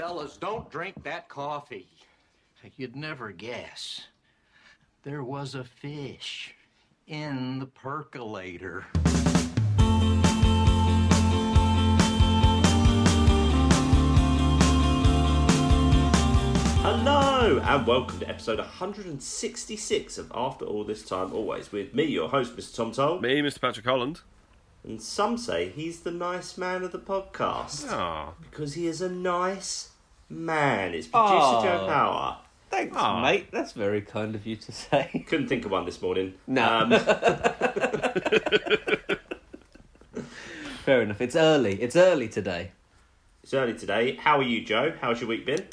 fellas, don't drink that coffee. You'd never guess. There was a fish in the percolator. Hello and welcome to episode 166 of After All This Time Always with me, your host, Mr. Tom Toll. Me, Mr. Patrick Holland. And some say he's the nice man of the podcast Ah, because he is a nice man. It's producer Aw. Joe Power. Thanks, Aw. mate. That's very kind of you to say. Couldn't think of one this morning. No. Um, Fair enough. It's early. It's early today. it's early today. How are you, Joe? How's your week been?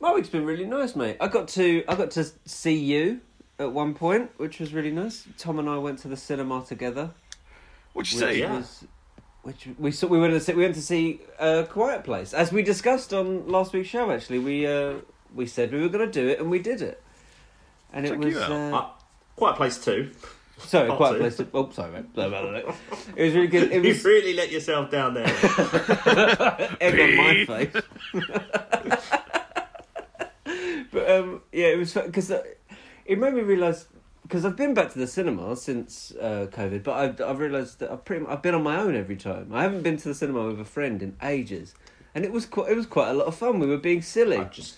My week's been really nice, mate. I got to I got to see you at one point, which was really nice. Tom and I went to the cinema together. what'd you which say? Yeah. was which we saw. We went to see, we went to see uh, Quiet Place, as we discussed on last week's show. Actually, we uh, we said we were going to do it, and we did it. And it was you out. uh, Uh, Quiet Place 2. sorry, part Quiet two. Place. Oh, sorry, mate. It was really good. It You really let yourself down there. egg on my face. but um, yeah, it was because it made me realise because I've been back to the cinema since uh, COVID, but I've I've realised that I've pretty I've been on my own every time. I haven't been to the cinema with a friend in ages, and it was quite it was quite a lot of fun. We were being silly. I just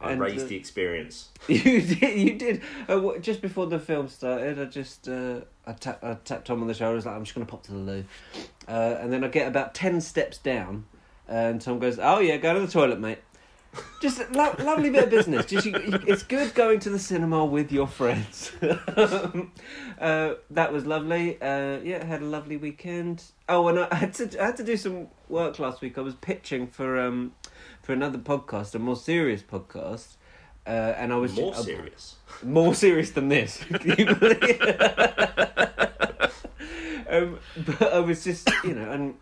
I And, raised uh, the experience. You did. You did. Uh, just before the film started, I just uh, I, tap, I tapped Tom on the shoulder. I was like, I'm just going to pop to the loo, uh, and then I get about ten steps down, and Tom goes, "Oh yeah, go to the toilet, mate." Just a lo- lovely bit of business. Just you, you- it's good going to the cinema with your friends. uh, that was lovely. Uh, yeah, had a lovely weekend. Oh, and I had to I had to do some work last week. I was pitching for um for another podcast, a more serious podcast. Uh, and I was More uh, serious. more serious than this. Can you believe- um, but I was just, you know, and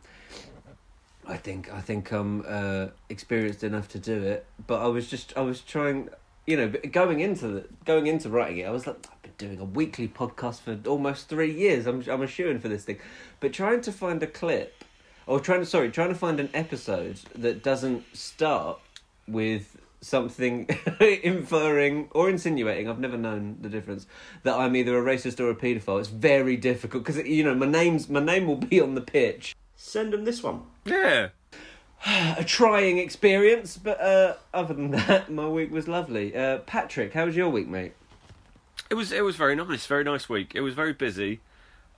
I think I think I'm uh, experienced enough to do it. But I was just, I was trying, you know, going into the going into writing it, I was like, I've been doing a weekly podcast for almost three years. I'm I'm a for this thing, but trying to find a clip, or trying to sorry, trying to find an episode that doesn't start with something inferring or insinuating i've never known the difference that i'm either a racist or a paedophile it's very difficult because you know my name's my name will be on the pitch Send them this one. Yeah. a trying experience but uh other than that my week was lovely uh patrick how was your week mate It was it was very nice, very nice week. It was very busy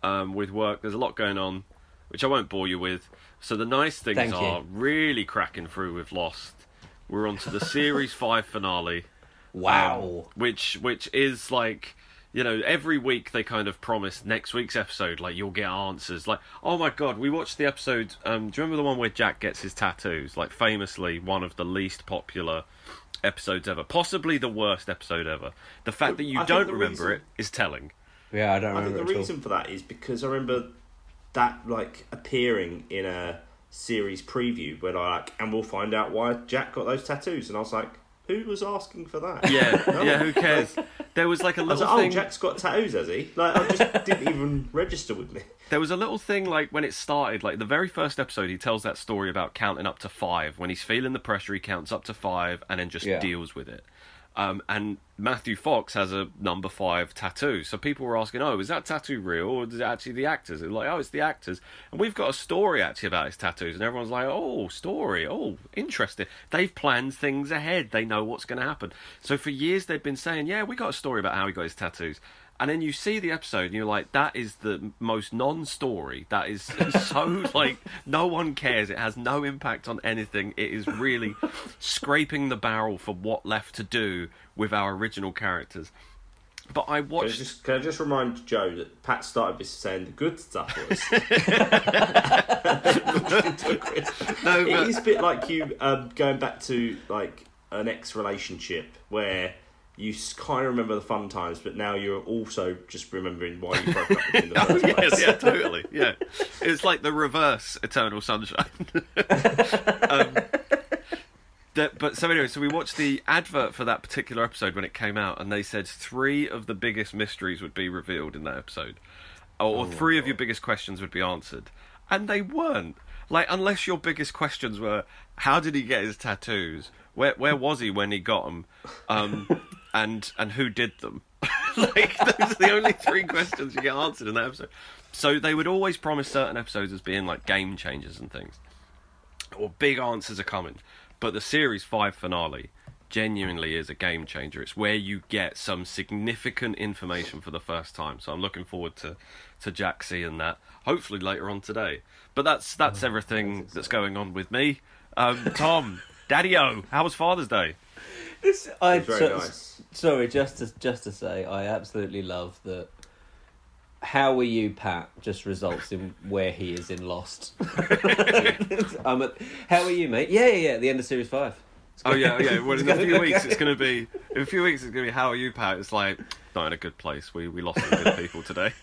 um, with work. There's a lot going on, which I won't bore you with. So the nice things Thank you. are really cracking through with Lost. We're on to the series five finale. um, which which is like you know every week they kind of promise next week's episode like you'll get answers. Like oh my god we watched the episode um do you remember the one where jack gets his tattoos? Like famously one of the least popular episodes ever. Possibly the worst episode ever. The fact that you I don't remember reason- it is telling. Yeah i don't I think remember the at all. reason for that is because I remember that like appearing in a series preview where I like, and we'll find out why Jack got those tattoos, and I was like, who was asking for that? yeah No. yeah who cares there was like a I little like, oh, thing Jack's got tattoos, has he? Like, I just didn't even register with me. There was a little thing like when it started, like the very first episode, he tells that story about counting up to five. When he's feeling the pressure, he counts up to five and then just Yeah. deals with it. Um, and Matthew Fox has a number five tattoo. So people were asking, oh, is that tattoo real or is it actually the actors? They're like, oh, it's the actors. And we've got a story actually about his tattoos. And everyone's like, oh, story. Oh, interesting. They've planned things ahead. They know what's going to happen. So for years, they've been saying, yeah, we got a story about how he got his tattoos. And then you see the episode and you're like, that is the most non story. That is so, like, no one cares. It has no impact on anything. It is really scraping the barrel for what left to do with our original characters. But I Can I, watched. just, can I just remind Joe that Pat started this saying the good stuff was. No, but- is a bit like you um, going back to like an ex relationship where you kind of remember the fun times, but now you're also just remembering why you broke up with him in the Oh, first place. yes, yeah, totally. Yeah. It's like the reverse Eternal Sunshine. um, but so anyway, so we watched the advert for that particular episode when it came out, and they said three of the biggest mysteries would be revealed in that episode, or, or three of your biggest questions would be answered, and they weren't. like unless your biggest questions were how did he get his tattoos, where where was he when he got them, um, and and who did them. like those are the only three questions you get answered in that episode. So they would always promise certain episodes as being like game changers and things, or big answers are coming. But the series five finale genuinely is a game changer. It's where you get some significant information for the first time. So I'm looking forward to to Jack seeing that. Hopefully later on today. But that's that's everything that's going on with me. Um, Tom, Daddy O, how was Father's Day? This, I, It was very so- nice. Sorry, just to just to say, I absolutely love that. How are you, Pat? Just results in where he is in Lost. I'm at, how are you, mate? Yeah, yeah, yeah. At the end of series five. Oh yeah, yeah. Well, in a few weeks it's going to be. In a few weeks it's going to be. How are you, Pat? It's like not in a good place. We we lost some good people today.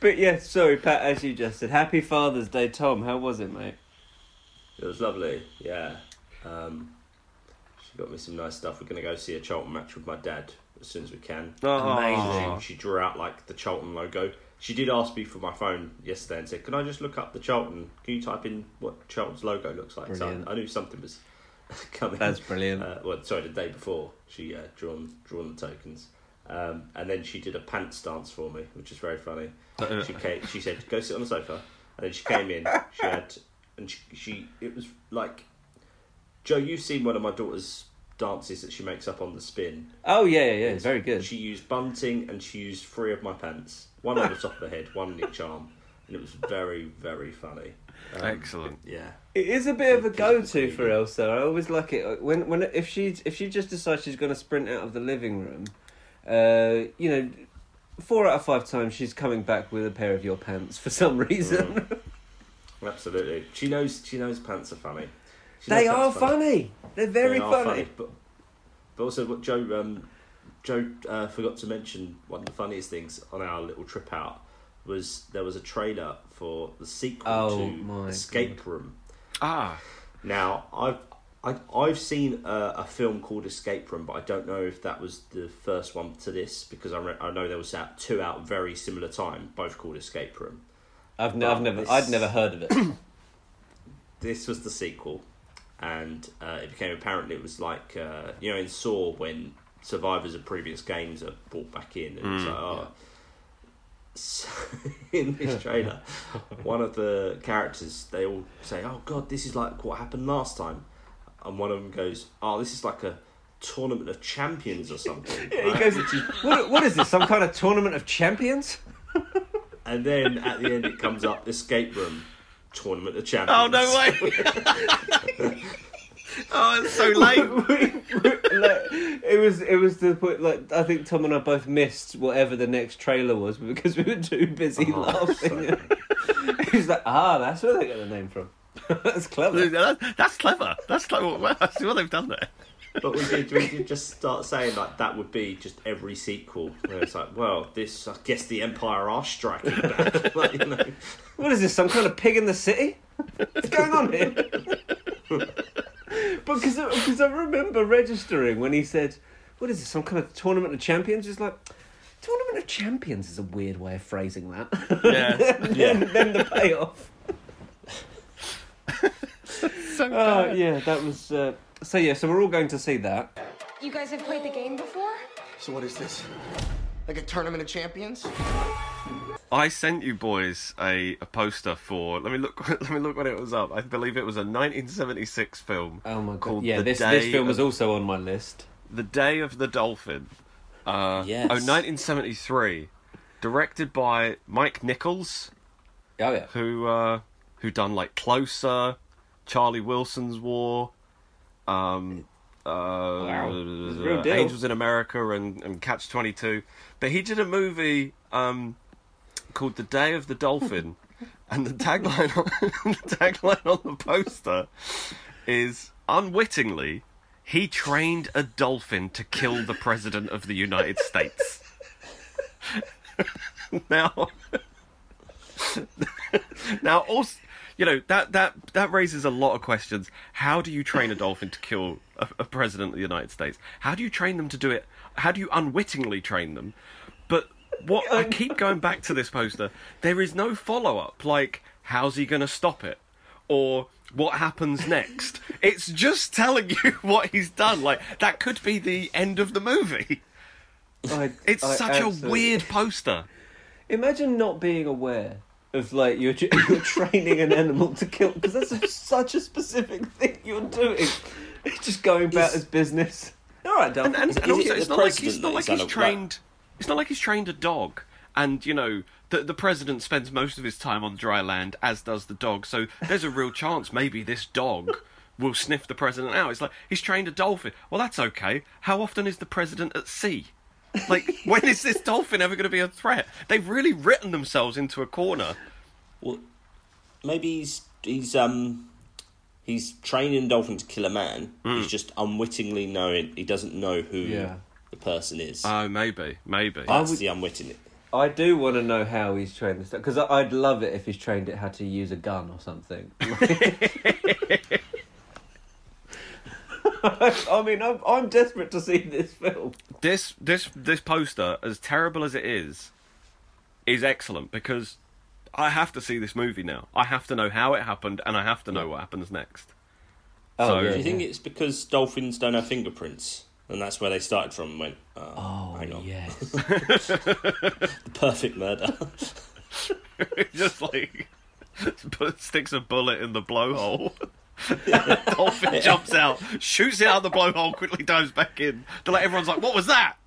But yeah, sorry, Pat. As you just said, Happy Father's Day, Tom. How was it, mate? It was lovely, yeah. Um, she got me some nice stuff. We're going to go see a Charlton match with my dad as soon as we can. Oh. Amazing. She drew out like the Charlton logo. She did ask me for my phone yesterday and said, "Can I just look up the Charlton? Can you type in what Charlton's logo looks like?" Brilliant. So I, I knew something was coming. That's brilliant. Uh, well, sorry, the day before she uh, drawn drawn the tokens, um, and then she did a pants dance for me, which is very funny. She came, she said, "Go sit on the sofa," and then she came in. She had, and she, she it was like, Joe, you've seen one of my daughter's dances that she makes up on the spin. Oh yeah, yeah, yeah. Very good. She used bunting and she used three of my pants, one on the top of her head, one in each arm, and it was very, very funny. Um, Excellent. Yeah. It is a bit of a go-to for Elsa. I always like it when when if she if she just decides she's going to sprint out of the living room, uh, you know, four out of five times she's coming back with a pair of your pants for some reason. Absolutely. She knows. She knows pants are funny. She they are pants funny. They're very They are funny. But, but also, what Joe um, Joe uh, forgot to mention one of the funniest things on our little trip out was there was a trailer for the sequel Oh, to my Escape Room. Ah, Now, I've I, I've seen a, a film called Escape Room, but I don't know if that was the first one to this because I, re- I know there was out, two out very similar time, both called Escape Room. I've, n- I've never this- I'd never heard of it. This was the sequel, and uh, it became apparent it was like uh, you know in Saw when survivors of previous games are brought back in, and it's like oh. So, in this trailer, one of the characters they all say, "Oh God, this is like what happened last time," and one of them goes, "Oh, this is like a tournament of champions or something." he right? goes, Which is- what, what is this? Some kind of tournament of champions? and then at the end it comes up escape room tournament of champions. oh no way! oh, it's so late. like, it was it was the point like I think Tom and I both missed whatever the next trailer was because we were too busy Oh, laughing. He's like, ah, that's where they got the name from. that's clever. That- That's clever. That's clever. See what they've done there. But we did, we did just start saying like that would be just every sequel. Where it's like, well, this I guess the Empire are striking back. like, you know, What is this? Some kind of pig in the city? What's going on here? because because I remember registering when he said, "What is this? Some kind of tournament of champions?" It's like. Tournament of Champions is a weird way of phrasing that. Yeah. then, then the payoff. So Oh bad. yeah, that was. Uh, so yeah, so we're all going to see that. You guys have played the game before? So what is this? Like a tournament of champions? I sent you boys a, a poster for. Let me look. Let me look when it was up. I believe it was a 1976 film. Oh my god! Called Yeah, The this Day this film was of- also on my list. The Day of the Dolphin. Uh, Yes. Oh, 1973. Directed by Mike Nichols, Oh yeah. who uh, who done like Closer, Charlie Wilson's War, um, uh, real deal. Angels in America, and, and Catch Twenty Two. But he did a movie um, called The Day of the Dolphin, and the tagline on, the tagline on the poster is unwittingly he trained a dolphin to kill the president of the United States. now, now also, you know that that that raises a lot of questions. How do you train a dolphin to kill a, a president of the United States? How do you train them to do it? How do you unwittingly train them? But what I um, keep going back to this poster. There is no follow up. Like, how's he going to stop it, or what happens next? it's just telling you what he's done. Like that could be the end of the movie. I, It's I such a weird poster. Imagine not being aware of like you're ju- you're training an animal to kill because that's a, such a specific thing you're doing. It's just going about Is- his business. All right, Dom. And, and, and also, it's not like he's not like he's he's on trained. It's not like he's trained a dog, and you know the the president spends most of his time on dry land, as does the dog. So there's a real chance maybe this dog will sniff the president out. It's like he's trained a dolphin. Well, that's okay. How often is the president at sea? Like, when is this dolphin ever going to be a threat? They've really written themselves into a corner. Well, maybe he's he's um he's training dolphin to kill a man. Hmm. He's just unwittingly knowing he doesn't know who Yeah. the person is. Oh, maybe, maybe. That's would- the unwitting. I do want to know how he's trained this because I'd love it if he's trained it how to use a gun or something. I mean, I'm, I'm desperate to see this film. this this this poster, as terrible as it is, is excellent because I have to see this movie now. I have to know how it happened, and I have to know what happens next. Oh, So- yeah, Do you think yeah. it's because dolphins don't have fingerprints? And that's where they started from and went, oh, Oh, hang on. yes. The perfect murder. Just like put, sticks a bullet in the blowhole. Dolphin jumps out, shoots it out the blowhole, quickly dives back in. They're like, everyone's like, "What was that?"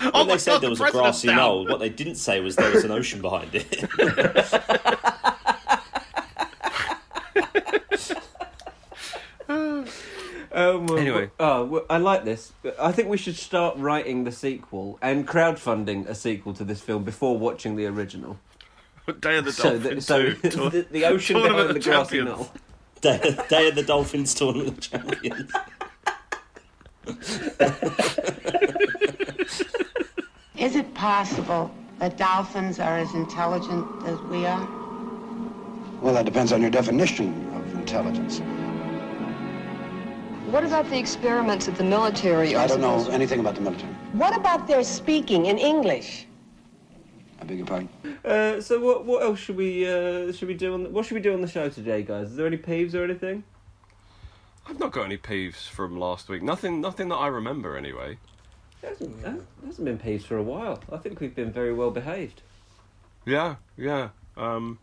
oh when my they said god, there the was a grassy down. knoll, what they didn't say was there was an ocean behind it. Um, well, Anyway. oh, well, I like this. I think we should start writing the sequel and crowdfunding a sequel to this film before watching the original. Day of the So, Dolphin the, so two, the, the ocean Tournament behind the of grassy Champions. knoll. Day, Day of the Dolphins Tournament of Champions. Is it possible that dolphins are as intelligent as we are? Well, that depends on your definition of intelligence. What about the experiments that the military I don't know anything about the military. What about their speaking in English? I beg your pardon. Uh, so what what else should we uh, should we do on the, what should we do on the show today, guys? Is there any peeves or anything? I've not got any peeves from last week. Nothing, nothing that I remember anyway. There hasn't, there hasn't been peeves for a while. I think we've been very well behaved. Yeah, yeah. Um,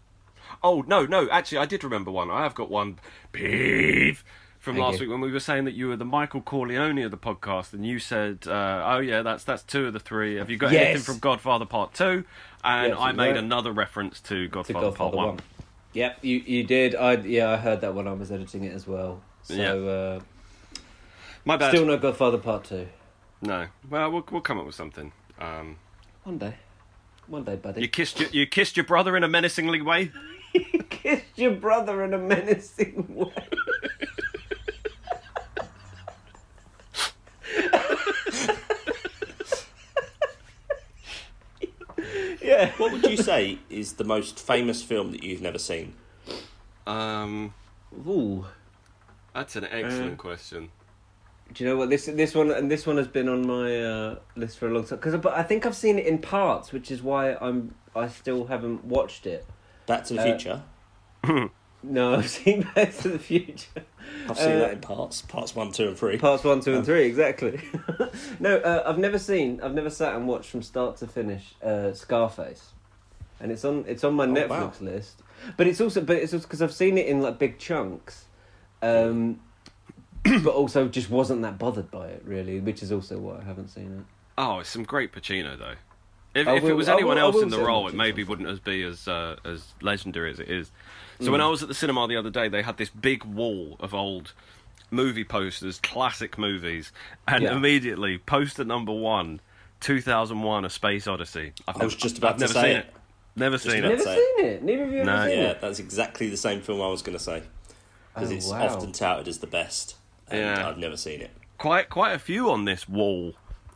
oh no, no. Actually, I did remember one. I have got one peeve from Thank last you. week when we were saying that you were the Michael Corleone of the podcast, and you said, uh, "Oh yeah, that's that's two of the three. Have you got anything from Godfather Part Two? And Yes, I made right. another reference to To Godfather, Part One. One. Yep, you you did. I yeah, I heard that when I was editing it as well. So Yeah. uh, My bad. still no Godfather Part Two. No. Well, we'll we'll come up with something. Um, One day, one day, buddy. you kissed your, you kissed your brother in a menacingly way. you kissed your brother in a menacing way. Yeah. what would you say is the most famous film that you've never seen? Um, Ooh. that's an excellent Uh, question. Do you know what this this one and this one has been on my uh, list for a long time because but I think I've seen it in parts, which is why I'm I still haven't watched it. Back to the Uh, Future. No, I've seen Back to the Future. I've seen uh, that in parts. Parts one, two, and three. Parts one, two, and three, exactly. no, uh, I've never seen. I've never sat and watched from start to finish uh, Scarface, and it's on. It's on my Netflix wow. list. But it's also, but it's also because I've seen it in like big chunks, um, but also just wasn't that bothered by it really, which is also why I haven't seen it. Oh, it's some great Pacino though. If, I if it was anyone will- else will in the role, it it maybe wouldn't as be as uh, as legendary as it is. So Mm. when I was at the cinema the other day, they had this big wall of old movie posters, classic movies, and Yeah. immediately poster number one, two thousand one, A Space Odyssey. I've I was nev- just about I've to never say seen it. it. Never seen about it. Never seen it. Neither of you ever No. seen Yeah, it. that's exactly the same film I was going to say. Because Oh, it's wow. often touted as the best. And Yeah. I've never seen it. Quite quite a few on this wall.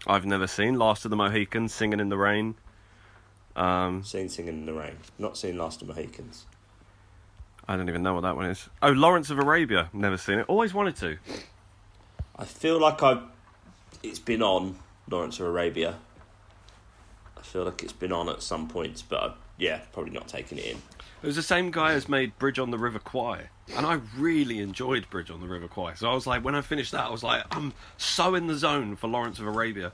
I've never seen Last of the Mohicans, Singing in the Rain. Um, Seen Singing in the Rain. Not seen Last of the Mohicans. I don't even know what that one is. Oh, Lawrence of Arabia. Never seen it. Always wanted to. I feel like I've. It's been on Lawrence of Arabia. I feel like it's been on at some points, but I, yeah, probably not taking it in. It was the same guy as made Bridge on the River Kwai, and I really enjoyed Bridge on the River Kwai. So I was like, when I finished that, I was like, I'm so in the zone for Lawrence of Arabia,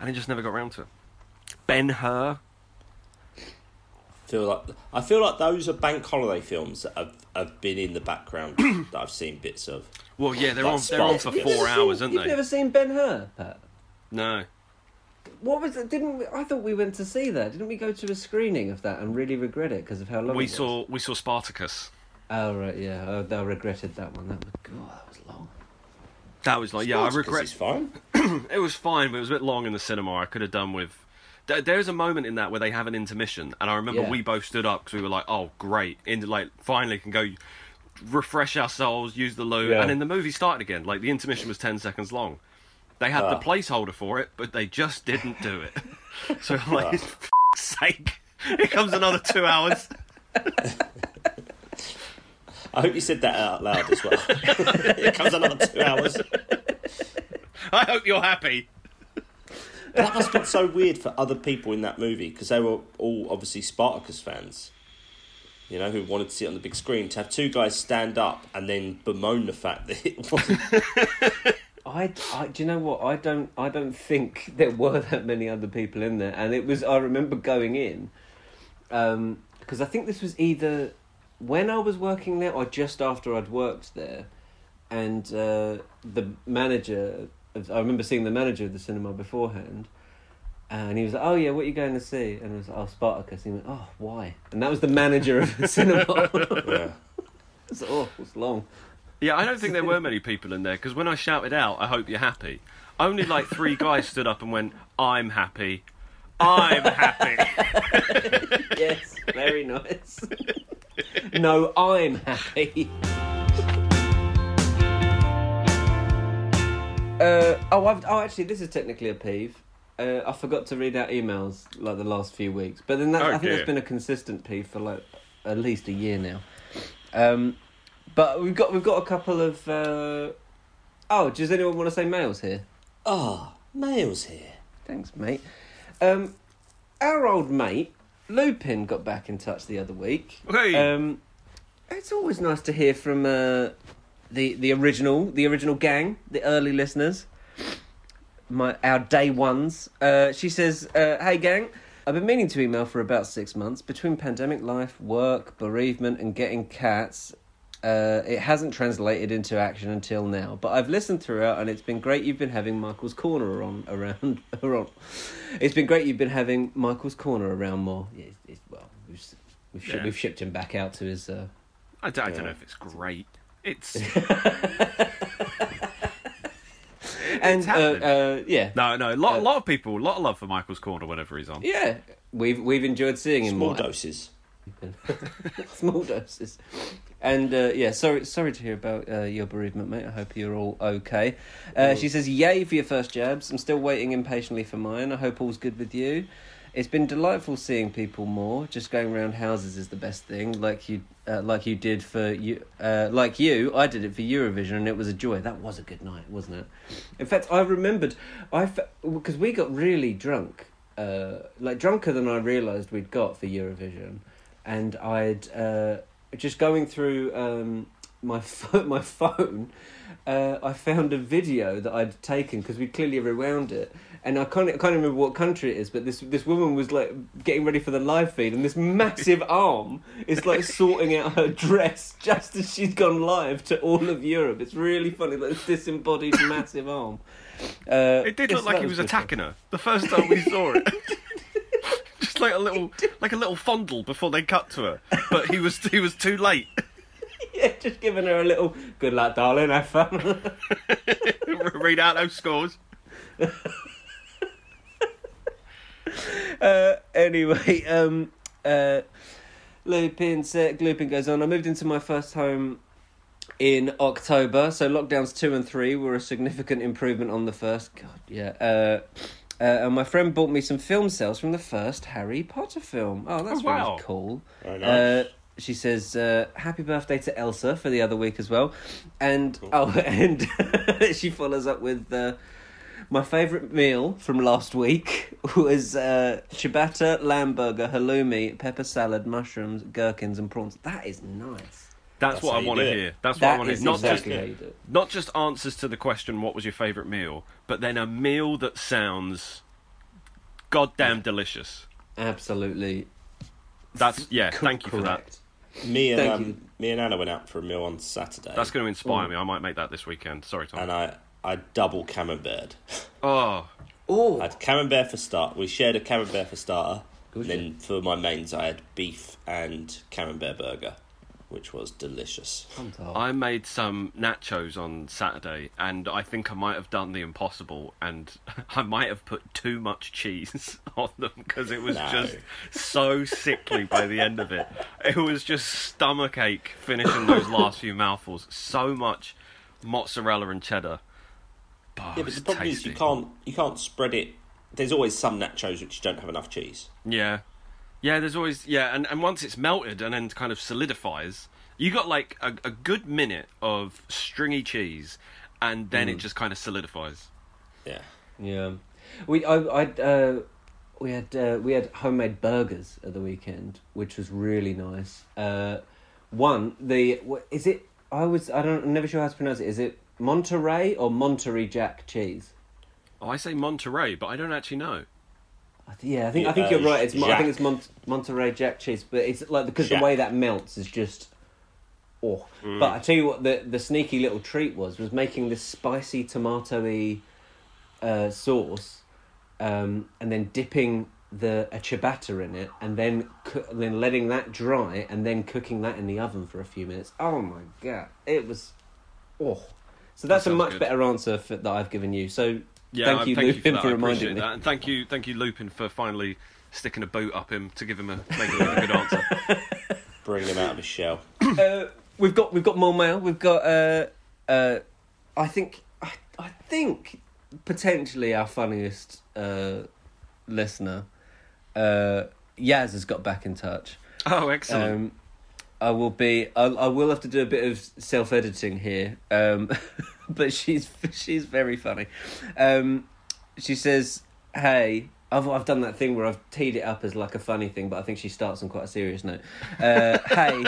and he just never got around to it. Ben Hur, feel like I feel like those are bank holiday films that have, have been in the background that I've seen bits of. well, yeah, they're on they're on for four You've hours, seen- aren't You've they? never seen Ben Hur, Pat? No, What was it? Didn't we, I thought we went to see that? Didn't we go to a screening of that and really regret it because of how long we it was? saw we saw Spartacus. Oh right, yeah. Oh, I regretted that one. That was God, that was long. That was like, yeah, I regret. is fine. It was fine, but it was a bit long in the cinema. I could have done with. There- There's a moment in that where they have an intermission, and I remember Yeah. we both stood up because we were like, "Oh, great!" In like finally can go refresh ourselves, use the loo, Yeah. and then the movie started again. Like the intermission was ten seconds long. They had the Ah. placeholder for it, but they just didn't do it. so I'm like, for f***'s sake, here comes another two hours. I hope you said that out loud as well. it comes another two hours. I hope you're happy. That must have been so weird for other people in that movie because they were all obviously Spartacus fans. You know, who wanted to see it on the big screen. To have two guys stand up and then bemoan the fact that it wasn't. I, I, do you know what? I don't, I don't think there were that many other people in there, and it was. I remember going in, because I think this was either when I was working there or just after I'd worked there, and uh, the manager. Of, I remember seeing the manager of the cinema beforehand, and he was like, "Oh yeah, what are you going to see?" And I was like, "Oh, Spartacus." And he went, "Oh, why?" And that was the manager of the cinema. yeah. It's, oh, it's long. Yeah, I don't think there were many people in there because when I shouted out, "I hope you're happy," only like three guys stood up and went, "I'm happy." I'm happy. yes, very nice. no, I'm happy. Uh, oh, I've, oh, actually, this is technically a peeve. Uh, I forgot to read out emails like the last few weeks, but then that, Oh, I think dear. that's been a consistent peeve for like at least a year now. Um, but we've got we've got a couple of. Uh... Oh, does anyone want to say mails here? Ah, Mail's here. Thanks, mate. Um, our old mate Lupin got back in touch the other week. Hey. Um, it's always nice to hear from uh, the the original the original gang, the early listeners, my our day ones. Uh, she says, uh, "Hey gang." I've been meaning to email for about six months. Between pandemic life, work, bereavement, and getting cats, uh, it hasn't translated into action until now. But I've listened throughout, and it's been great. You've been having Michael's corner on around. around. It's been great. You've been having Michael's corner around more. Yeah, it's, it's, well, we've we've, Yeah. we've shipped him back out to his. Uh, I don't, I don't know if it's great. It's and uh, uh, yeah, no, no. A lot, Uh, a lot of people, a lot of love for Michael's corner whenever he's on. yeah, we've we've enjoyed seeing him Small more. doses. small doses. And uh, yeah, sorry, sorry to hear about uh, your bereavement, mate. I hope you're all okay. Uh, she says, "Yay for your first jabs! I'm still waiting impatiently for mine. I hope all's good with you. It's been delightful seeing people more. Just going around houses is the best thing. Like you, uh, like you did for you, uh, like you. I did it for Eurovision, and it was a joy. That was a good night, wasn't it? In fact, I remembered I because we got really drunk, uh, like drunker than I realised we'd got for Eurovision, and I'd uh, just going through um, my pho- my phone. Uh, I found a video that I'd taken because we clearly rewound it, and I can't I can't remember what country it is, but this this woman was like getting ready for the live feed, and this massive arm is like sorting out her dress just as she's gone live to all of Europe. It's really funny, like this disembodied massive arm. Uh, It did look like he was attacking her the first time we saw it. Just like a little, like a little fondle before they cut to her, but he was he was too late. Fun. Yeah, just giving her a little good luck, darling. Have fun. Read out those scores. uh, anyway, um, uh, Lupin said, Lupin goes on. I moved into my first home in October, so lockdowns two and three were a significant improvement on the first. God, yeah. Uh, uh, and my friend bought me some film sales from the first Harry Potter film. Oh, that's Oh, wow. really cool. Very nice. Uh, she says, uh, "Happy birthday to Elsa for the other week as well," and oh, and she follows up with, uh, My favourite meal from last week was uh, ciabatta, lamb burger, halloumi, pepper salad, mushrooms, gherkins, and prawns. That is nice. That's, That's what I want to hear. That's what I want to hear. Not exactly just how you do not just answers to the question what was your favourite meal, but then a meal that sounds goddamn delicious. Absolutely. That's yeah. co- Thank you for that. Correct. Me and um, me and Anna went out for a meal on Saturday. That's going to inspire me. I might make that this weekend. Sorry, Tom. and I I double camembert. oh, Oh, I had camembert for start. We shared a camembert for starter. Good and then for my mains, I had beef and camembert burger, which was delicious. I made some nachos on Saturday, and I think I might have done the impossible, and I might have put too much cheese on them because it was No. just so sickly by the end of it. It was just stomach ache finishing those last few mouthfuls. So much mozzarella and cheddar. Oh, yeah, but the problem is you can't you can't spread it. There's always some nachos which don't have enough cheese. Yeah. Yeah, there's always yeah, and, and once it's melted and then kind of solidifies, you got like a, a good minute of stringy cheese and then it just kind of solidifies. Yeah. Yeah, we I I uh, we had uh, we had homemade burgers at the weekend, which was really nice. Uh, one the is it I was I don't I'm never sure how to pronounce it. Is it Monterey or Monterey Jack cheese? Oh, I say Monterey, but I don't actually know. Yeah, I think I think you're uh, right. It's Mon- I think it's Mont- Monterey Jack cheese, but it's like because the Jack. way that melts is just. Oh, but I tell you what, the the sneaky little treat was was making this spicy tomatoey uh, sauce, um, and then dipping the a ciabatta in it, and then coo- and then letting that dry, and then cooking that in the oven for a few minutes. Oh my god, it was, oh. So that's a sounds much good. better answer for, that I've given you. So Yeah, thank you, thank Lupin, you for, that. for reminding appreciate me. that. And thank you, thank you, Lupin, for finally sticking a boot up him to give him a making him a good answer. Bringing him out of his shell. uh, we've got we've got more mail. We've got uh, uh, I think I, I think potentially our funniest uh, listener, uh, Yaz has got back in touch. Oh, excellent. Um, I will be. I, I will have to do a bit of self editing here, um, but she's she's very funny. Um, she says, "Hey, I've I've done that thing where I've teed it up as like a funny thing, but I think she starts on quite a serious note. Uh, hey."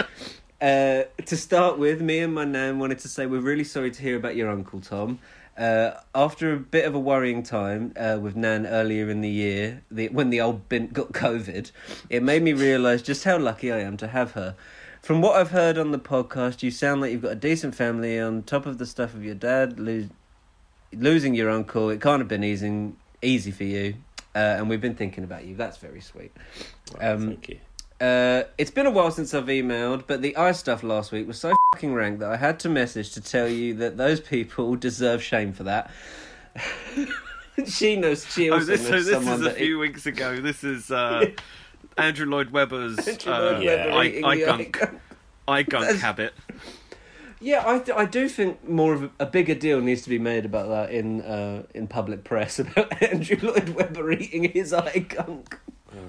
Uh, to start with, me and my nan wanted to say we're really sorry to hear about your uncle Tom. Uh, after a bit of a worrying time uh, with Nan earlier in the year, the, when the old bint got COVID, it made me realise just how lucky I am to have her. From what I've heard on the podcast, you sound like you've got a decent family on top of the stuff of your dad lo- losing your uncle. It can't have been easy, easy for you, uh, and we've been thinking about you. That's very sweet. Um, Thank you. uh, it's been a while since I've emailed, but the eye stuff last week was so fucking rank that I had to message to tell you that those people deserve shame for that. she knows. She Oh, also this, so this someone is a few weeks ago. This is uh, Andrew Lloyd Webber's Andrew uh, Webber eye, eating gunk, eye eye gunk habit. Yeah, I th- I do think more of a, a bigger deal needs to be made about that in uh, in public press about Andrew Lloyd Webber eating his eye gunk.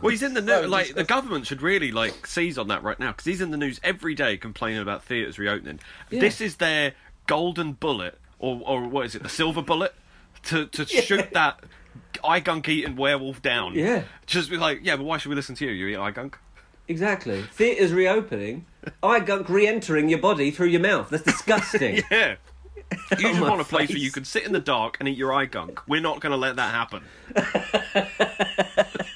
Well, he's in the news. Like the government should really like seize on that right now because he's in the news every day complaining about theatres reopening. Yeah. This is their golden bullet, or or what is it, the silver bullet, to to shoot that eye gunk eating werewolf down. Yeah. just be like, yeah, but why should we listen to you? You eat eye gunk. Exactly. Theatres reopening, eye gunk re-entering your body through your mouth. That's disgusting. Yeah. You oh just want a place where you can sit in the dark and eat your eye gunk. We're not going to let that happen.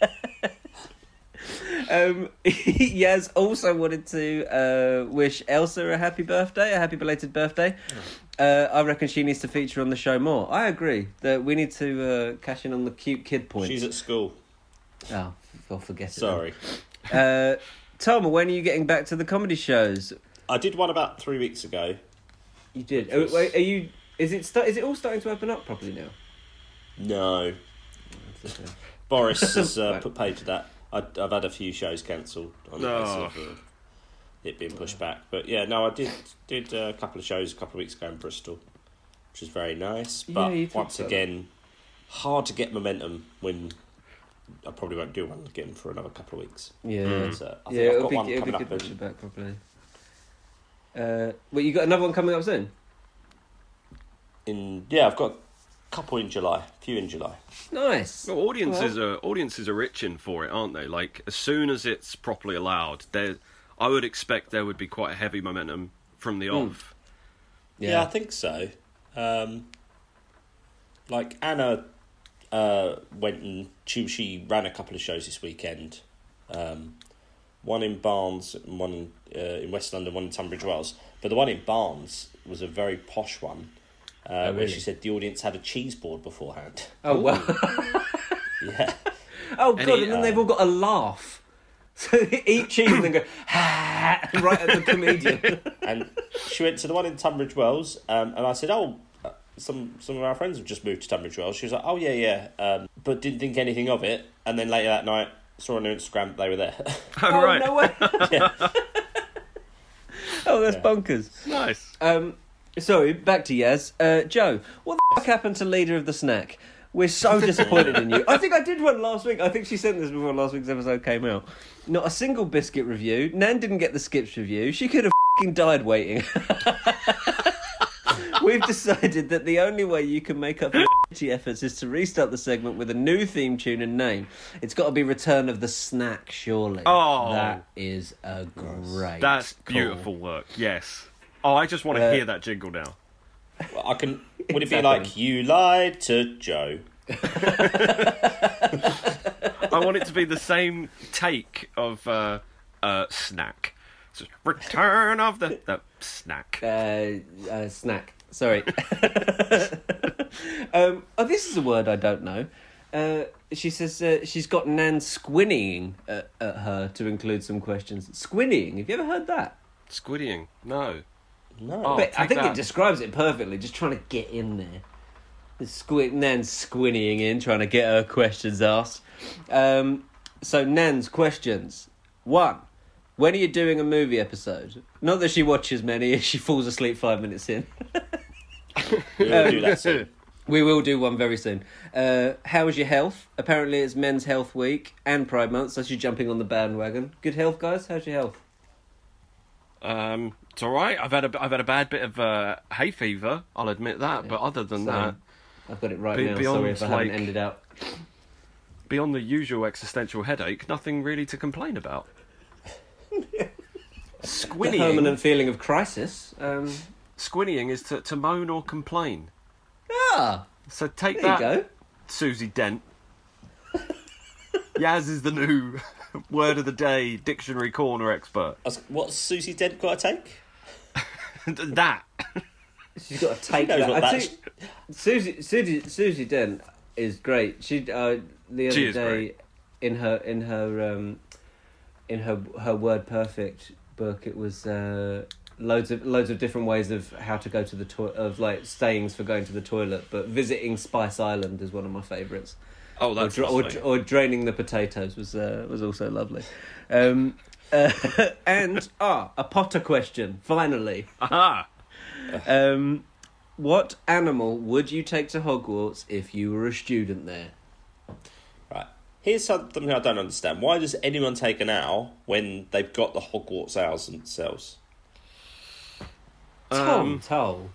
Um, Yaz also wanted to uh, wish Elsa a happy birthday, a happy belated birthday. Uh, I reckon she needs to feature on the show more. I agree that we need to uh, cash in on the cute kid point. She's at school. Oh, I'll forget it. Sorry. Uh, Tom, when are you getting back to the comedy shows? I did one about three weeks ago. You did. Are, wait, are you? Is it? Sta- is it all starting to open up properly now? No. Boris has uh, put paid to that. I, I've had a few shows cancelled on the basis Oh. of uh, it being pushed back. But yeah, no, I did did uh, a couple of shows a couple of weeks ago in Bristol, which was very nice. But you talked once about again, hard to get momentum when I probably won't do one again for another couple of weeks. Yeah. So I think yeah, I've it'll got be, one it'll be coming good up once in- you're back probably. Uh, well, you got another one coming up soon. in yeah, I've got couple in July, a few in July. Nice. Well, audiences are audiences are itching for it, aren't they? Like as soon as it's properly allowed, there, I would expect there would be quite a heavy momentum from the off. Yeah, I think so. Um, like Anna uh, went and she she ran a couple of shows this weekend. Um, one in Barnes and one uh, in West London, one in Tunbridge Wells. But the one in Barnes was a very posh one, uh, where really? she said the audience had a cheese board beforehand. Oh well. Yeah, Oh god, Any, and then uh, they've all got a laugh. So they eat cheese and then go ha right at the comedian. and she went to the one in Tunbridge Wells, um, and I said, "Oh, uh, some some of our friends have just moved to Tunbridge Wells." She was like, "Oh yeah, yeah," um, but didn't think anything of it. And then later that night, saw on her Instagram they were there. Oh, oh right, no way. oh, that's bonkers. nice. Um, sorry, back to Yaz. Uh, Joe, what the fuck happened to leader of the snack? We're so disappointed in you. I think I did one last week. I think she sent this before last week's episode came out. Not a single biscuit review. Nan didn't get the skips review. She could have fing died waiting. We've decided that the only way you can make up your shitty efforts is to restart the segment with a new theme tune and name. It's got to be Return of the Snack, surely. Oh. that is a great. That's call. beautiful work. Yes. Oh, I just want to Uh, hear that jingle now. Well, I can. Would it be like you lied to Joe? I want it to be the same take of uh, uh, snack. So, Return of the, the snack. uh, uh, snack. Sorry. um, oh, this is a word I don't know. Uh, she says uh, she's got Nan squinnying at, at her to include some questions. Squinnying, have you ever heard that? Squiddying. No. No. Oh, but I think that. it describes it perfectly, just trying to get in there. The Squi- Nan's squinnying in, trying to get her questions asked. Um, so, Nan's questions. One, when are you doing a movie episode? Not that she watches many, she falls asleep five minutes in. We'll do that soon. We will do one very soon. Uh, how is your health? Apparently, it's Men's Health Week and Pride Month, so she's jumping on the bandwagon. Good health, guys. How's your health? Um, it's all right. I've had a I've had a bad bit of uh, hay fever. I'll admit that. But other than Same. that, I've got it right Be- now. beyond, Sorry if I like- haven't ended out. beyond the usual existential headache, nothing really to complain about. The Squinnying. permanent feeling of crisis. Um, Squinnying is to, to moan or complain. ah, So take there you that, go. Susie Dent. Yaz is the new word of the day dictionary corner expert. I What's Susie Dent got to take? that. She's got to take knows that. what I that's- Susie, Susie, Susie Dent is great. She uh, the other She is day great. in her in her um, in her her word perfect book, it was uh, loads of loads of different ways of how to go to the toilet of like sayings for going to the toilet. But visiting Spice Island is one of my favourites. Oh, Or, that's dra- or, or draining the potatoes was uh, was also lovely. Um, uh, and ah, a Potter question finally. Aha! Um, what animal would you take to Hogwarts if you were a student there? Right. Here's something I don't understand. Why does anyone take an owl when they've got the Hogwarts owls themselves? Tom Um, Toll.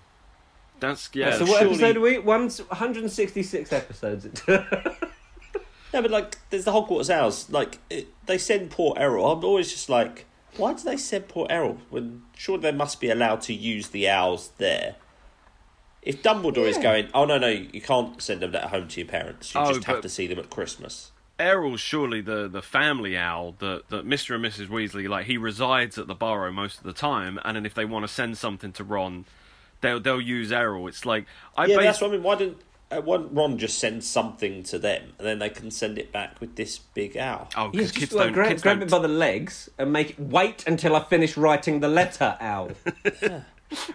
That's yeah. so what surely- episode are we? 166 episodes. No, but like, there's the Hogwarts owls. Like, it, they send poor Errol. I'm always just like, why do they send poor Errol? When sure they must be allowed to use the owls there. If Dumbledore is going, oh no no, you can't send them at home to your parents. You Oh, just have to see them at Christmas. Errol's surely the, the family owl that, that Mr. and Mrs. Weasley like he resides at the Burrow most of the time, and then if they want to send something to Ron, they'll they'll use Errol. It's like I yeah, bas- that's what I mean. Why didn't Ron just send something to them and then they can send it back with this big owl? Oh, because just kids like, don't. grab, kids grab don't it by the legs and make it wait until I finish writing the letter. Owl.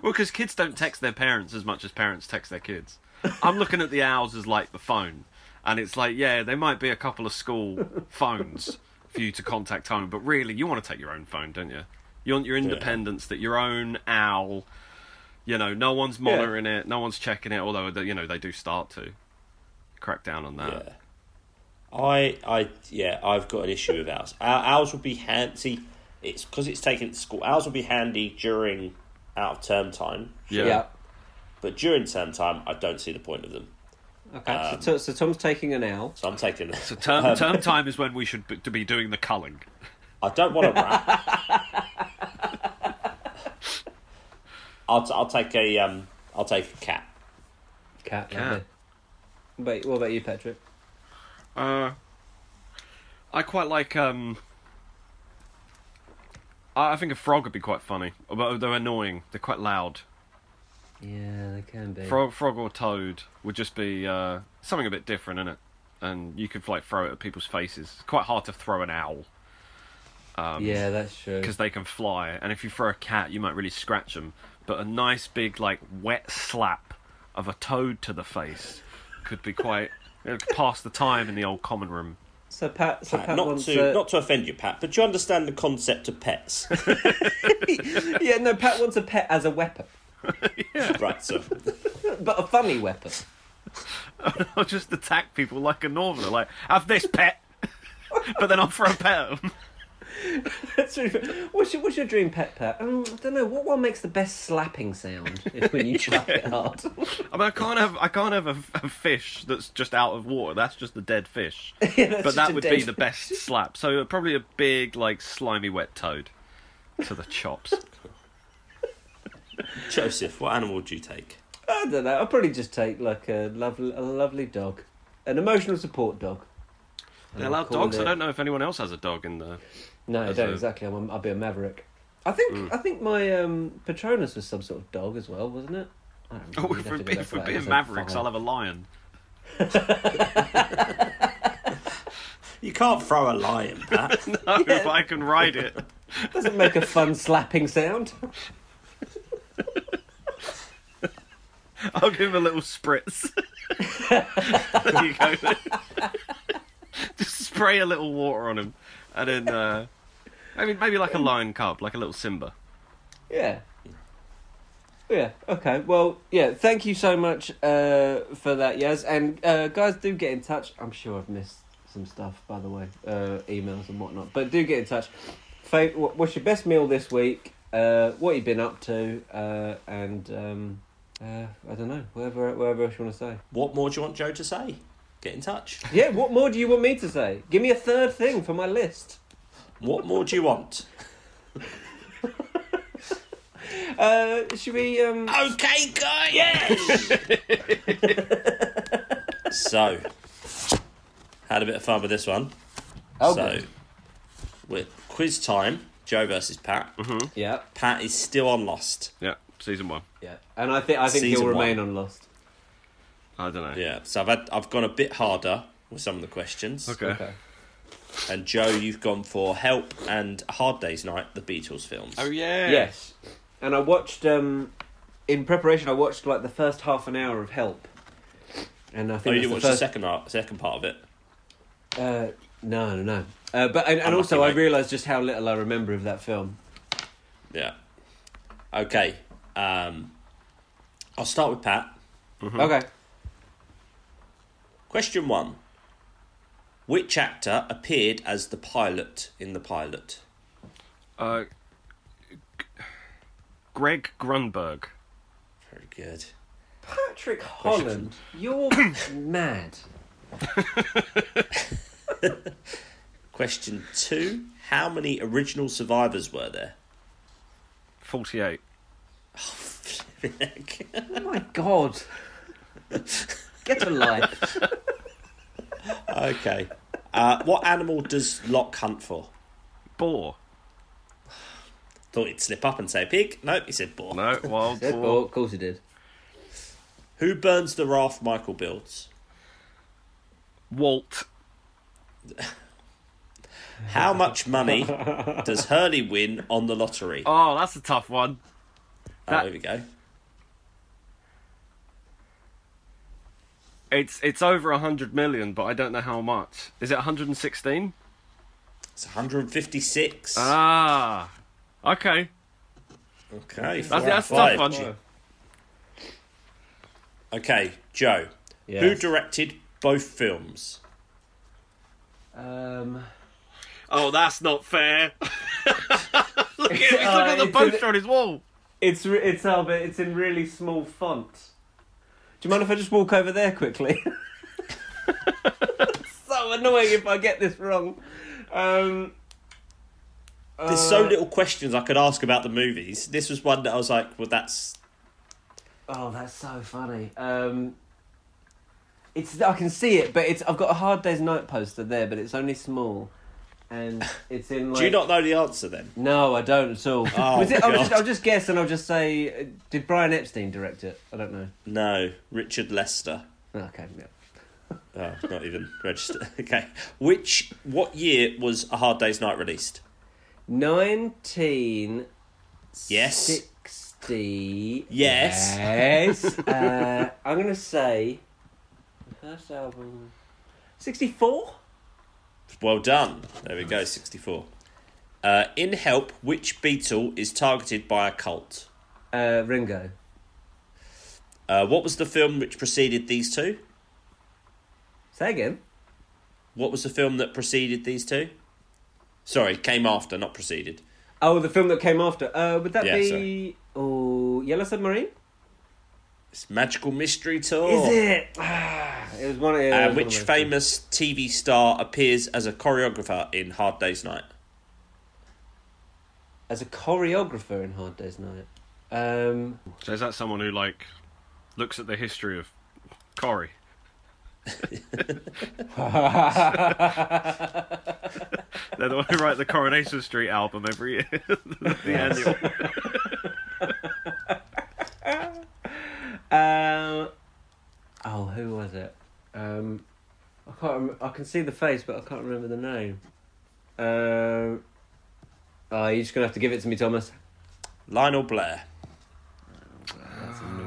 Well, because kids don't text their parents as much as parents text their kids. I'm looking at the owls as like the phone, and it's like, yeah, there might be a couple of school phones for you to contact home, but really, you want to take your own phone, don't you? You want your independence, that your own owl. You know, no one's monitoring it, no one's checking it. Although they- you know they do start to crack down on that. Yeah. I, I, yeah, I've got an issue with owls. Ow- Owls would be handy. It's because it's taken to school. Owls would be handy during out of term time, Yeah. yeah. but during term time, I don't see the point of them. Okay, so, um, so Tom's taking an owl. So I'm taking. An So term, um, term time is when we should be, to be doing the culling. I don't want a rat. I'll, t- I'll take a um. I'll take a cat. Cat. Cat. lovely. Wait, what about you, Patrick? Uh, I quite like. Um, I I think a frog would be quite funny, although they're annoying. They're quite loud. Yeah, they can be. Frog, frog or toad would just be uh, something a bit different, is it? And you could like throw it at people's faces. It's quite hard to throw an owl yeah, that's true. because they can fly, and if you throw a cat, you might really scratch them. But a nice big like wet slap of a toad to the face could be quite. It could pass the time in the old common room. So Pat, so Pat, Pat not wants to uh, not to offend you, Pat, but you understand the concept of pets? yeah, no, Pat wants a pet as a weapon, yeah. right. So but a funny weapon. I'll just attack people like a northerner, like have this pet, but then I'll throw a pet at 'em. That's really fair. What's your, what's your dream pet, Pat? Um, I don't know. What one makes the best slapping sound if when you slap it hard? I mean, I can't have I can't have a, a fish that's just out of water. That's just a dead fish. Yeah, but that would dead be the best slap. So uh, probably a big, like slimy wet toad to the chops. Joseph, what animal would you take? I don't know. I'd probably just take like a lovely, a lovely dog, an emotional support dog. They I'll allow dogs. it- I don't know if anyone else has a dog in the. No, I don't a- exactly. I'm, a- I'll be a maverick. I think Mm. I think my um, Patronus was some sort of dog as well, wasn't it? I don't Oh, know. You'd if have we're, to go being- back if we're being mavericks, five. I'll have a lion. You can't throw a lion, Pat. No, if I can ride it. Doesn't make a fun slapping sound. I'll give him a little spritz. there you go. Just spray a little water on him, and then uh, maybe maybe like a lion cub, like a little Simba. Yeah. Yeah. Okay. Well, yeah. Thank you so much uh, for that, Yaz. And uh, guys, do get in touch. I'm sure I've missed some stuff, by the way, uh, emails and whatnot. But do get in touch. Fa- what's your best meal this week? Uh, what you've been up to? Uh, and um, uh, I don't know. Whatever, whatever else you want to say. what more do you want Joe to say? Get in touch. Yeah. What more do you want me to say? Give me a third thing for my list. What more do you want? Uh, should we? Um... Okay, guys. so, had a bit of fun with this one. Oh, so, good. with quiz time, Joe versus Pat. Yeah. Pat is still on Lost. Yeah, season one. Yeah. And I think I think Season he'll remain one. on Lost. I don't know. Yeah, so I've had, I've gone a bit harder with some of the questions. Okay. Okay. And Joe, you've gone for Help and Hard Day's Night, the Beatles films. Oh yeah. Yes. And I watched um in preparation I watched like the first half an hour of Help. And I Oh, think you that's didn't watch the the second part, second part of it. uh no, no, no. Uh, but and, and Unlucky, also I realised just how little I remember of that film. Yeah. Okay. Um, I'll start with Pat. Okay. Question one. Which actor appeared as the pilot in the pilot? Uh, G- Greg Grunberg. Very good. Patrick Holland, you're mad. Question two. How many original survivors were there? Forty-eight. Oh my god. Get a life. okay. Uh, what animal does Locke hunt for? Boar. Thought he'd slip up and say pig. Nope, he said boar. No, wild Said boar. Of course he did. Who burns the raft Michael builds? Walt. How much money does Hurley win on the lottery? Oh, Oh, that's a tough one. that- there we go. It's it's over a hundred million, but I don't know how much. Is it 116? It's 156. Ah, okay. okay, That's, four that's a tough of five. one. Okay, Joe. Who directed both films? Um Oh, that's not fair. look at Uh, looking at the it's poster the- on his wall. It's it's Albert. it's in really small font. Do you mind if I just walk over there quickly? so annoying if I get this wrong. Um, There's so uh, little questions I could ask about the movies. This was one that I was like, well, that's Oh, that's so funny. Um, it's I can see it, but it's I've got a Hard Day's Night poster there, but it's only small, and it's in. Like, Do you not know the answer then? No, I don't at all. Oh, Was it, I'll, just, I'll just guess, and I'll just say, uh, did Brian Epstein direct it? I don't know. No, Richard Lester. Okay, yeah. Oh, not even registered. Okay, which what year was A Hard Day's Night released? Nineteen Yes. sixty. Yes. Yes. uh, I'm gonna say the first album. Sixty-four. Well done. There we go. Sixty-four. Uh, in Help, which Beatle is targeted by a cult? Uh, Ringo. Uh, what was the film which preceded these two? Say again. What was the film that preceded these two? Sorry, came after, not preceded. Oh, the film that came after. Uh, would that Yeah, be sorry. oh Yellow Submarine? It's Magical Mystery Tour. Is it? It was one. Of, yeah, Uh, was one which of those famous TV star appears as a choreographer in Hard Day's Night? as a choreographer in Hard Day's Night. Um, So is that someone who like looks at the history of Corrie? They're the one who write the Coronation Street album every year. the annual. um, oh, who was it? Um, I can't. Rem- I can see the face, but I can't remember the name. Um, oh, you're just gonna have to give it to me, Thomas. Lionel Blair.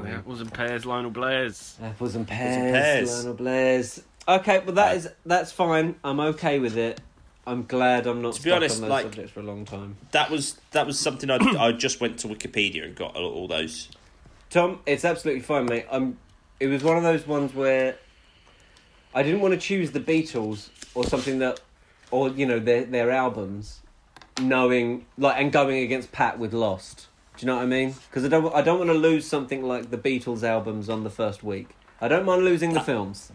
Apples and pears, Lionel Blair's. Apples and and pears, pears. Lionel Blair's. Okay, well that Uh, is that's fine. I'm okay with it. I'm glad I'm not To be stuck honest, on those like- subjects for a long time. That was that was something I I just went to Wikipedia and got all, all those. Tom, it's absolutely fine, mate. I'm. It was one of those ones where I didn't want to choose the Beatles or something that, or you know their their albums, knowing like and going against Pat with Lost. Do you know what I mean? Because I don't I don't want to lose something like the Beatles albums on the first week. I don't mind losing the That- films.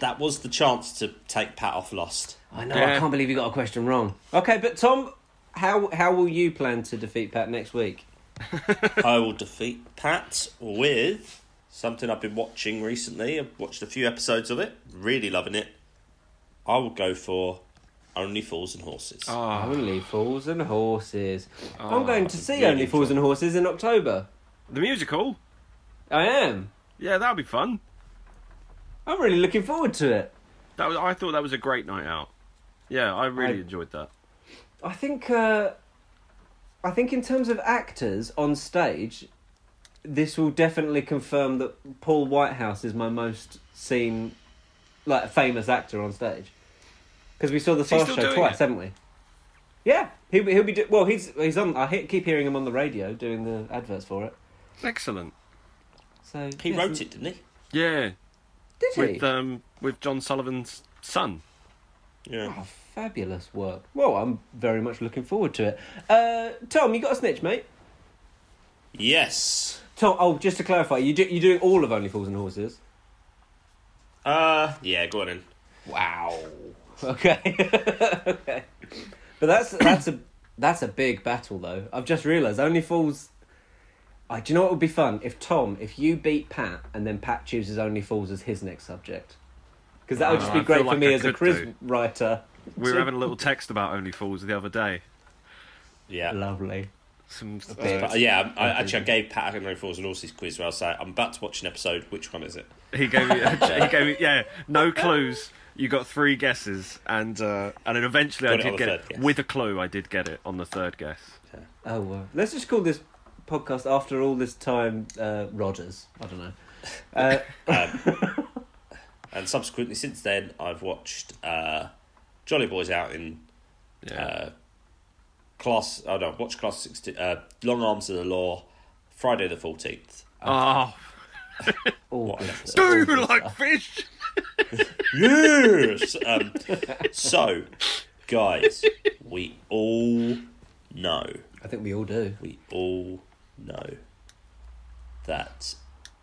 That was the chance to take Pat off Lost. I know. I can't believe you got a question wrong. Okay, but Tom, how how will you plan to defeat Pat next week? I will defeat Pat with something I've been watching recently. I've watched a few episodes of it, really loving it. I would go for Only Fools and Horses. Oh, Only Fools and Horses. Oh, I'm going to see really Only Fools and Horses in October. the musical. I am. Yeah, that'll be fun. I'm really looking forward to it. That was. I thought that was a great night out. Yeah, I really I- enjoyed that. I think. Uh, I think in terms of actors on stage, this will definitely confirm that Paul Whitehouse is my most seen, like famous actor on stage. Because we saw the Is he Fast Show twice, it? haven't we? Yeah, he'll be, he'll be do- well. He's he's on. I he- keep hearing him on the radio doing the adverts for it. Excellent. So he yes, wrote it, didn't he? Yeah, Did he? with um with John Sullivan's son. Yeah. Oh, fabulous work. Well, I'm very much looking forward to it. Uh, Tom, you got a snitch, mate? Yes. Tom, oh, just to clarify, you do, you're doing all of Only Fools and Horses? Uh, yeah, go on in. Wow. Okay. okay. But that's that's a that's a big battle though. I've just realised Only Fools. I do you know what would be fun if Tom, if you beat Pat and then Pat chooses Only Fools as his next subject, because that would Oh, just be I great for like me I as a could quiz do. writer. We were having a little text about Only Fools the other day. Yeah. Lovely. Some. But, uh, yeah, I, actually, I gave Pat Only Fools and Horses quiz where I was like, I'm about to watch an episode. Which one is it? he gave me he gave me yeah no clues. You got three guesses, and uh, and then eventually Got I did the get it guess. with a clue. I did get it on the third guess. Oh, well. let's just call this podcast after all this time uh, Rogers. I don't know. Uh, Um, and subsequently, since then, I've watched uh, Jolly Boys out in Yeah. Class. Oh no, watch class sixty. Uh, Long Arms of the Law, Friday the fourteenth. oh, all What good an stuff, do all you like stuff. fish? Yes. um, so, guys, we all know. I think we all do. We all know that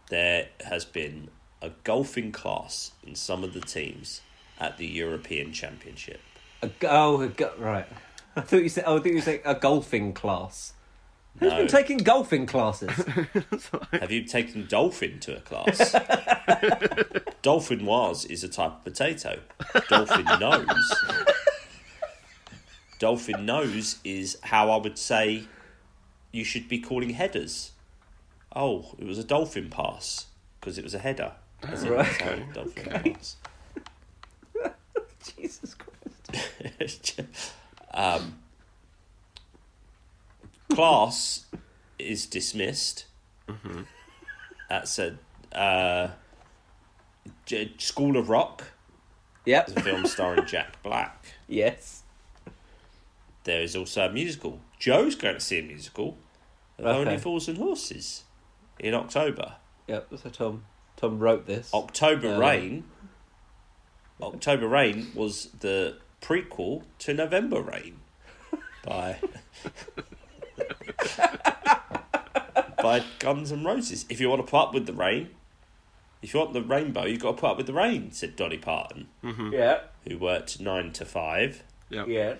there has been a golfing class in some of the teams at the European Championship? A, go- oh, a go- right. I thought you said. Oh, I think you said a golfing class. Who's No. been taking golfing classes? Have you taken dolphin to a class? dolphin was is a type of potato. Dolphin nose. dolphin nose is how I would say you should be calling headers. Oh, it was a dolphin pass because it was a header. As in, Right. sorry, dolphin pass. Jesus Christ. Um, class is dismissed. That's a uh, J- School of Rock. Yep. It's a film starring Jack Black. Yes. There is also a musical. Joe's going to see a musical Okay. Only Fools and Horses in October. Yep. So Tom, Tom wrote this. October Uh, Rain. October Rain was the prequel to November Rain by by Guns N' Roses. If you want to put up with the rain, if you want the rainbow, you've got to put up with the rain," said Dolly Parton, Yeah. who worked nine to five. Yep. Yeah.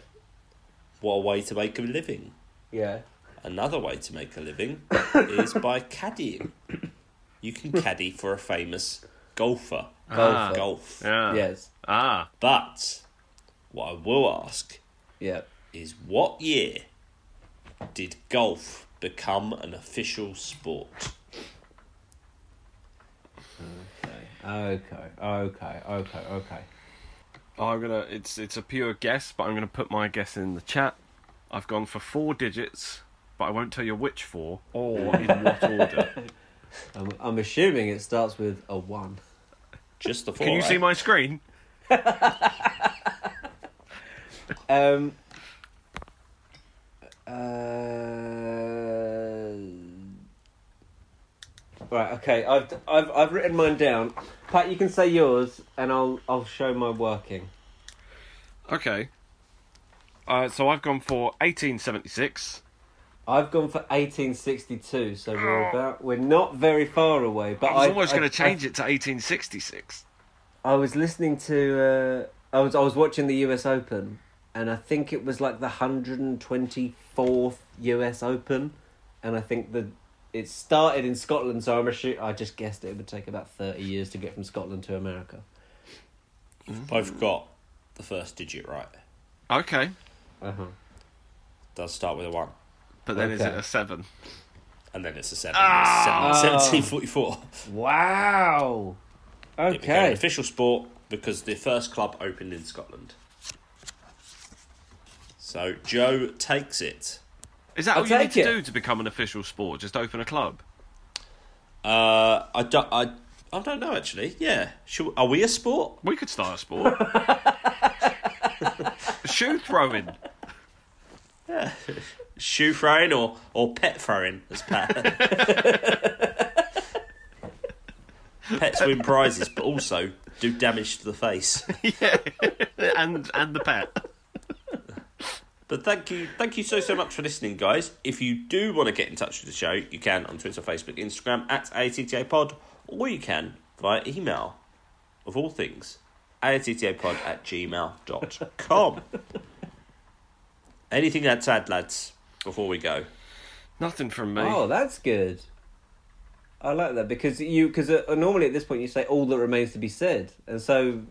What a way to make a living! Yeah. Another way to make a living is by caddying. You can caddy for a famous golfer. Golfer. Golf. Yeah. Yes. Ah. But what I will ask Yeah. is what year did golf become an official sport? Okay. Okay. Okay. Okay. Okay. I'm gonna. It's it's a pure guess, but I'm gonna put my guess in the chat. I've gone for four digits, but I won't tell you which four or in what order. I'm, I'm assuming it starts with a one. Just the four. Can you eh? see my screen? Um. Uh, right. Okay. I've I've I've written mine down. Pat, you can say yours, and I'll I'll show my working. Okay. Uh, so I've gone for 1876. I've gone for 1862, so we're about we're not very far away. But I was I- almost going to change I- it to 1866. I was listening to. Uh, I was I was watching the U.S. Open, and I think it was like the hundred and twenty fourth U.S. Open, and I think the it started in Scotland. So I'm assu- I just guessed it would take about thirty years to get from Scotland to America. You've both got the first digit right. Okay. Uh huh. Does start with a one. But then is it a seven? And then it's a seven. Ah! It's seven- 1744. Wow. It became an Okay. official sport because the first club opened in Scotland. So Joe takes it. Is that I'll all you need take to it. do to become an official sport? Just open a club? Uh, I don't. I, I don't know actually. Yeah. Should, are we a sport? We could start a sport. Shoe throwing. Shoe throwing or or pet throwing? As Pat. Pets win prizes, but also do damage to the face. yeah. and and the pet. But thank you, thank you so so much for listening, guys. If you do want to get in touch with the show, you can on Twitter, Facebook, Instagram at ATTA Pod, or you can via email, of all things, ATTAPod at gmail.com. Anything that's add, lads, before we go? Nothing from me. Oh, that's good. I like that because you because uh, normally at this point you say all that remains to be said, and so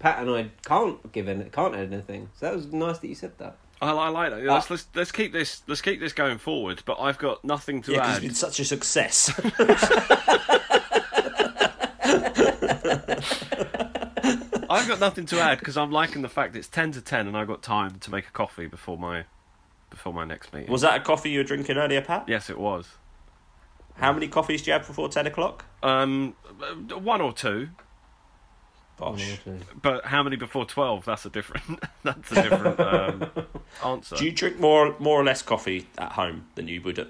Pat and I can't give any, can't add anything. So that was nice that you said that. I, I like that. Let's, let's let's keep this let's keep this going forward. But I've got nothing to Yeah, add. it's been such a success. I've got nothing to add because I'm liking the fact it's ten to ten, and I've got time to make a coffee before my before my next meeting. Was that a coffee you were drinking earlier, Pat? Yes, it was. How many coffees do you have before 10 o'clock? Um, uh, one or two, Bosh. but how many before twelve? That's a different. that's a different um, answer. Do you drink more, more or less coffee at home than you would at,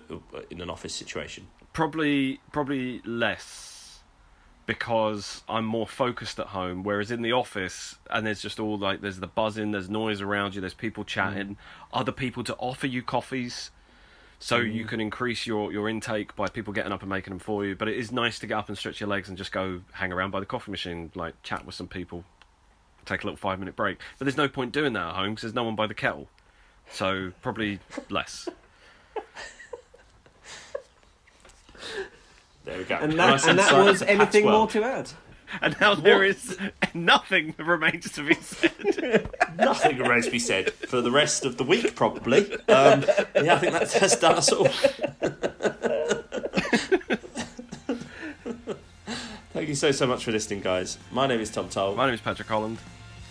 in an office situation? Probably, probably less because I'm more focused at home. Whereas in the office, and there's just all like there's the buzzing, there's noise around you, there's people chatting, other people to offer you coffees. So you mm-hmm. can increase your, your intake by people getting up and making them for you. But it is nice to get up and stretch your legs and just go hang around by the coffee machine, like chat with some people, take a little five minute break. But there's no point doing that at home because there's no one by the kettle. So probably less. There we go. And that, and that was anything more to add. And now there is nothing that remains to be said. Nothing remains to be said for the rest of the week, probably. Um, yeah, I think that, that's done us all. Thank you so, so much for listening, guys. My name is Tom Toll. My name is Patrick Holland.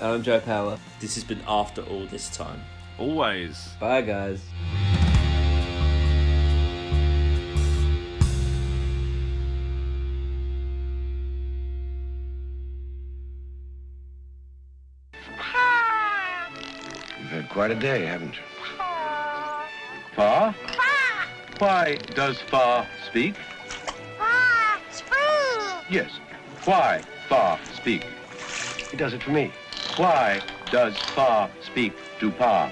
I'm Joe Power. This has been After All This Time. Always. Bye, guys. Quite a day, haven't you? Fa? Why does Fa speak? Yes. Why Fa speak? He does it for me. Why does Fa speak to Pa?